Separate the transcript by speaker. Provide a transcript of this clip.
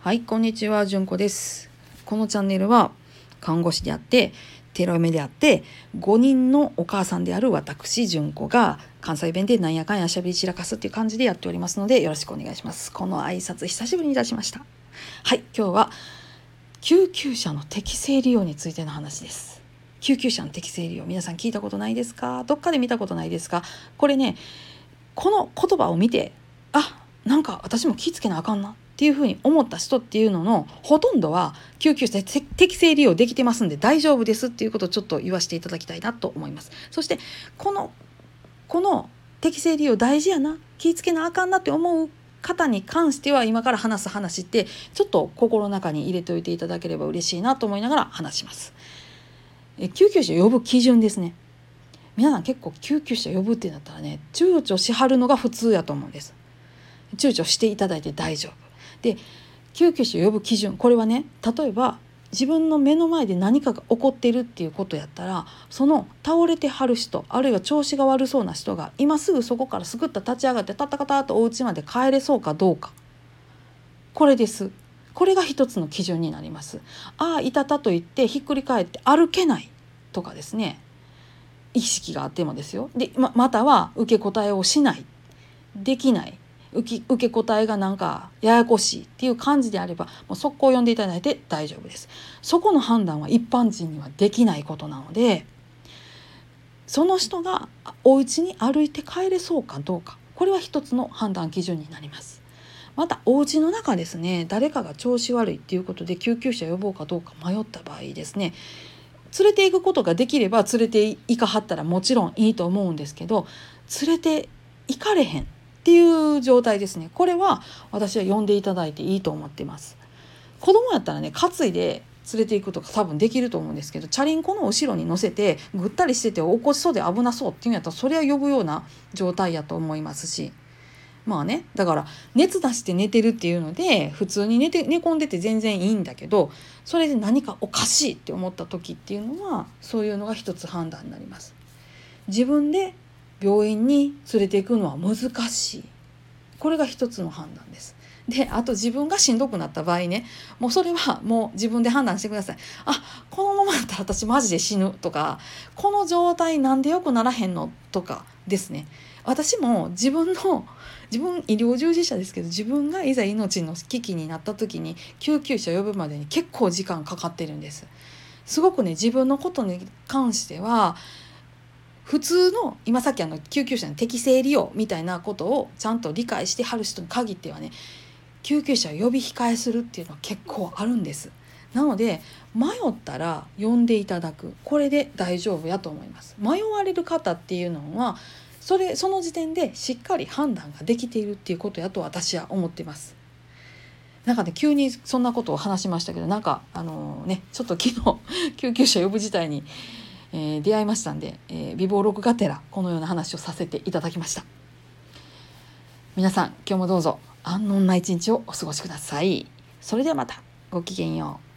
Speaker 1: はい、こんにちは、じゅんこです。このチャンネルは看護師であって、テロメであって、5人のお母さんである私、じゅんこが関西弁でなんやかんやしゃべり散らかすっていう感じでやっておりますので、よろしくお願いします。この挨拶久しぶりに出しました。はい、今日は救急車の適正利用についての話です。救急車の適正利用、皆さん聞いたことないですか？どっかで見たことないですか？これね、この言葉を見て、あ、なんか私も気ぃつけなあかんなっていうふうに思った人っていうののほとんどは救急車で適正利用できてますんで大丈夫ですっていうことをちょっと言わせていただきたいなと思います。そしてこのこの適正利用大事やな気ぃつけなあかんなって思う方に関しては今から話す話ってちょっと心の中に入れておいていただければ嬉しいなと思いながら話します。え救急車呼ぶ基準ですね。皆さん結構救急車呼ぶってなったらね躊躇しはるのが普通やと思うんです。躊躇していただいて大丈夫。で救急車を呼ぶ基準これはね例えば自分の目の前で何かが起こっているっていうことやったらその倒れてはる人あるいは調子が悪そうな人が今すぐそこからすぐっと立ち上がってタッタカタッとお家まで帰れそうかどうか。これです。これが一つの基準になります。ああいたたと言ってひっくり返って歩けないとかですね。意識があってもですよ。でままたは受け答えをしない。できない。受け答えがなんかややこしいっていう感じであればもう速攻読んでいただいて大丈夫です。そこの判断は一般人にはできないことなのでその人がお家に歩いて帰れそうかどうかこれは一つの判断基準になります。またお家の中ですね誰かが調子悪いっていうことで救急車呼ぼうかどうか迷った場合ですね連れて行くことができれば連れて行かはったらもちろんいいと思うんですけど連れて行かれへんっていう状態ですね。これは私は呼んでいただいていいと思ってます。子供やったらね担いで連れて行くとか多分できると思うんですけどチャリンコの後ろに乗せてぐったりしてて起こしそうで危なそうっていうんやったらそれは呼ぶような状態やと思いますし。まあねだから熱出して寝てるっていうので普通に寝て寝込んでて全然いいんだけどそれで何かおかしいって思った時っていうのはそういうのが一つ判断になります。自分で病院に連れて行くのは難しいこれが一つの判断です。であと自分がしんどくなった場合ねもうそれはもう自分で判断してください。あこのままだったら私マジで死ぬとかこの状態なんでよくならへんのとかですね。私も自分の自分医療従事者ですけど自分がいざ命の危機になった時に救急車呼ぶまでに結構時間かかってるんです。すごくね自分のことに関しては普通の今さっきあの救急車の適正利用みたいなことをちゃんと理解してはる人に限ってはね救急車を呼び控えするっていうのは結構あるんです。なので迷ったら呼んでいただくこれで大丈夫やと思います。迷われる方っていうのはそれその時点でしっかり判断ができているっていうことやと私は思ってます。なんかね急にそんなことを話しましたけどなんかあのねちょっと昨日 救急車呼ぶ事態にえー出会いましたんで、えー美貌録がてらこのような話をさせていただきました。皆さん今日もどうぞ安穏な一日をお過ごしください。それではまたごきげんよう。